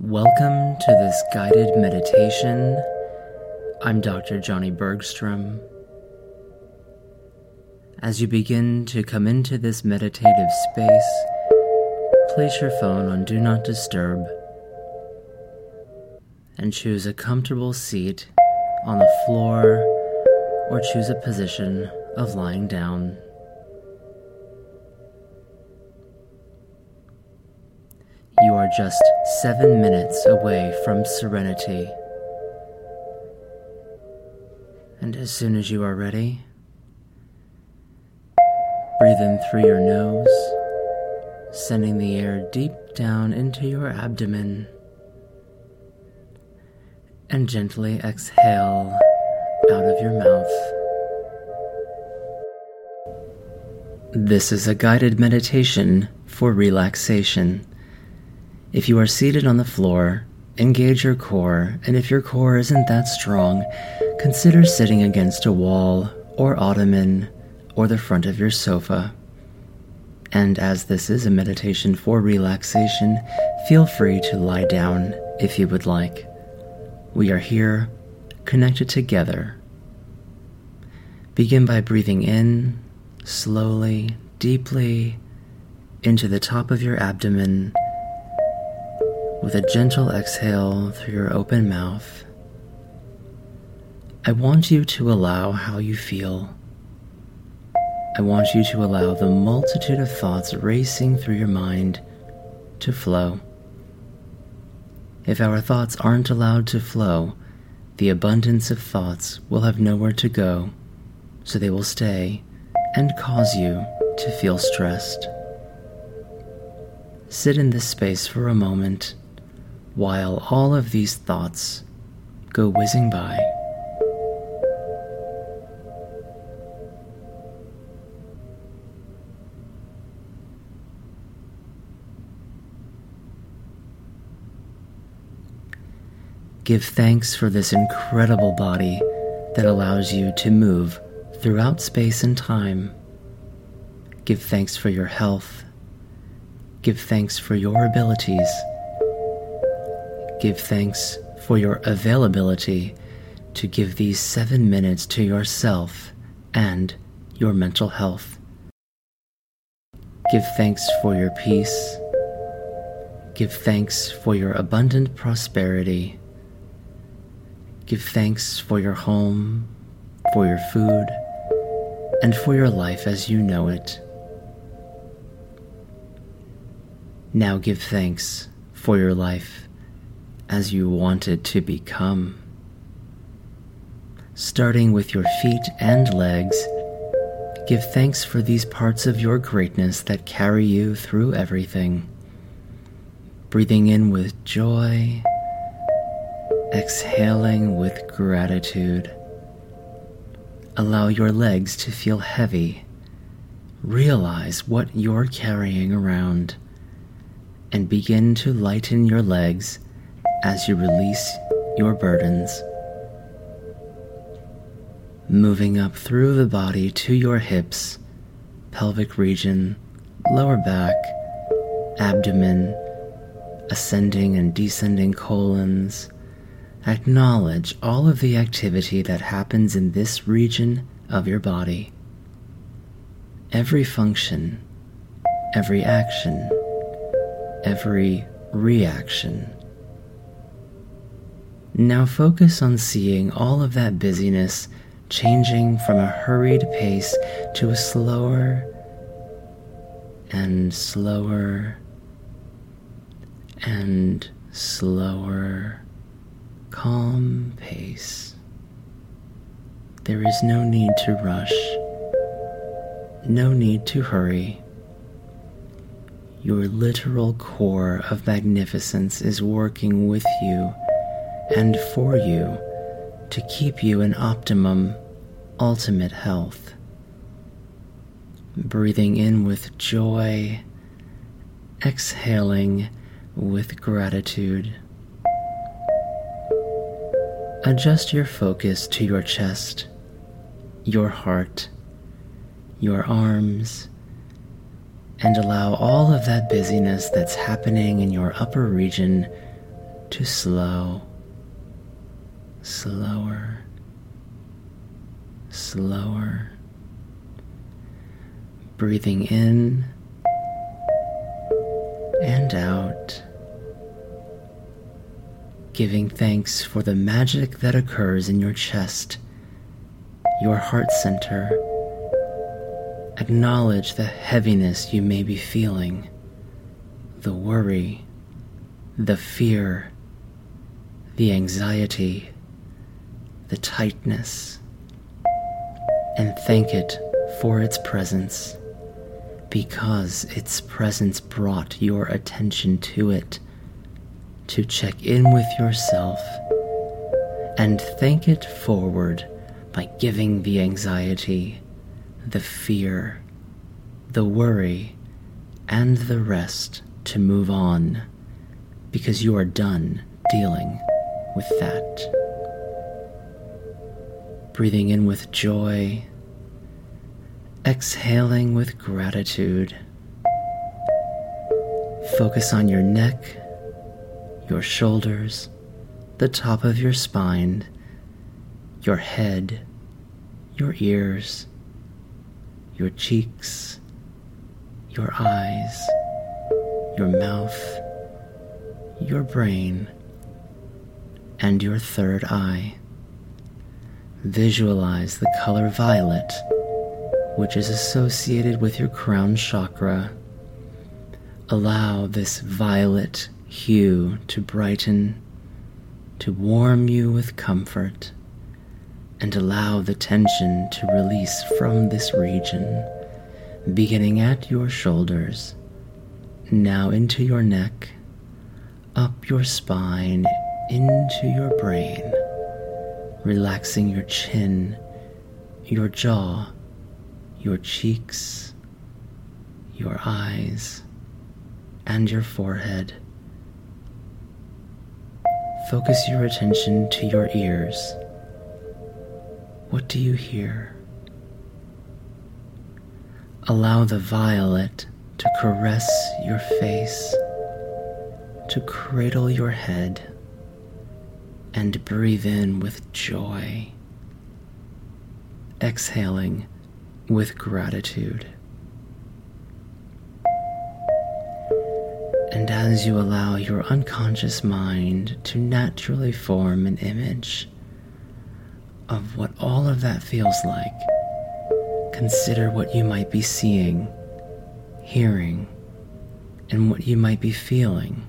Welcome to this guided meditation. I'm Dr. Johnny Bergstrom. As you begin to come into this meditative space, place your phone on Do Not Disturb and choose a comfortable seat on the floor or choose a position of lying down. Are just seven minutes away from serenity. And as soon as you are ready, breathe in through your nose, sending the air deep down into your abdomen, and gently exhale out of your mouth. This is a guided meditation for relaxation. If you are seated on the floor, engage your core, and if your core isn't that strong, consider sitting against a wall or ottoman or the front of your sofa. And as this is a meditation for relaxation, feel free to lie down if you would like. We are here, connected together. Begin by breathing in, slowly, deeply, into the top of your abdomen with a gentle exhale through your open mouth, I want you to allow how you feel. I want you to allow the multitude of thoughts racing through your mind to flow. If our thoughts aren't allowed to flow, the abundance of thoughts will have nowhere to go, so they will stay and cause you to feel stressed. Sit in this space for a moment while all of these thoughts go whizzing by. Give thanks for this incredible body that allows you to move throughout space and time. Give thanks for your health. Give thanks for your abilities Give thanks for your availability to give these seven minutes to yourself and your mental health. Give thanks for your peace. Give thanks for your abundant prosperity. Give thanks for your home, for your food, and for your life as you know it. Now give thanks for your life as you wanted to become. Starting with your feet and legs, give thanks for these parts of your greatness that carry you through everything. Breathing in with joy, exhaling with gratitude. Allow your legs to feel heavy. Realize what you're carrying around and begin to lighten your legs as you release your burdens. Moving up through the body to your hips, pelvic region, lower back, abdomen, ascending and descending colons. Acknowledge all of the activity that happens in this region of your body. Every function, every action, every reaction. Now focus on seeing all of that busyness changing from a hurried pace to a slower and slower and slower, calm pace. There is no need to rush, no need to hurry. your literal core of magnificence is working with you and for you to keep you in optimum, ultimate health. Breathing in with joy, exhaling with gratitude. Adjust your focus to your chest, your heart, your arms, and allow all of that busyness that's happening in your upper region to slow, slower, slower. Breathing in and out giving thanks for the magic that occurs in your chest, your heart center. Acknowledge the heaviness you may be feeling, the worry, the fear, the anxiety, the tightness, and thank it for its presence because its presence brought your attention to it to check in with yourself and thank it forward by giving the anxiety, the fear, the worry, and the rest to move on because you are done dealing with that. Breathing in with joy, exhaling with gratitude. Focus on your neck your shoulders, the top of your spine, your head, your ears, your cheeks, your eyes, your mouth, your brain, and your third eye. Visualize the color violet, which is associated with your crown chakra. Allow this violet hue to brighten, to warm you with comfort, and allow the tension to release from this region, beginning at your shoulders, now into your neck, up your spine, into your brain, relaxing your chin, your jaw, your cheeks, your eyes, and your forehead. Focus your attention to your ears. What do you hear? Allow the violet to caress your face, to cradle your head, and breathe in with joy, exhaling with gratitude. And as you allow your unconscious mind to naturally form an image of what all of that feels like, consider what you might be seeing, hearing, and what you might be feeling.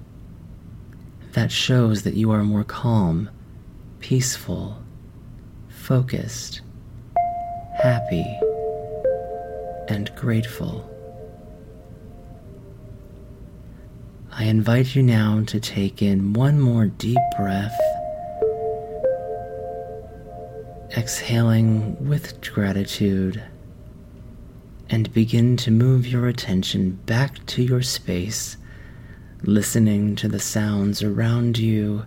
That shows that you are more calm, peaceful, focused, happy, and grateful. I invite you now to take in one more deep breath, exhaling with gratitude, and begin to move your attention back to your space, listening to the sounds around you,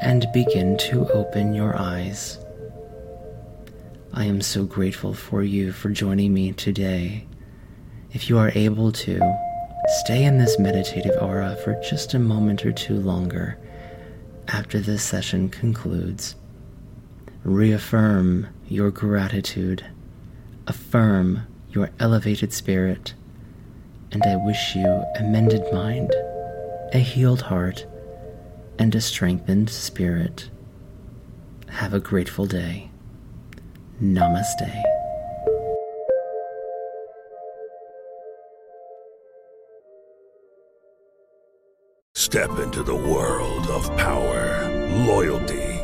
and begin to open your eyes. I am so grateful for you for joining me today. If you are able to, Stay in this meditative aura for just a moment or two longer after this session concludes. Reaffirm your gratitude, affirm your elevated spirit, and I wish you a mended mind, a healed heart, and a strengthened spirit. Have a grateful day. Namaste. Step into the world of power, loyalty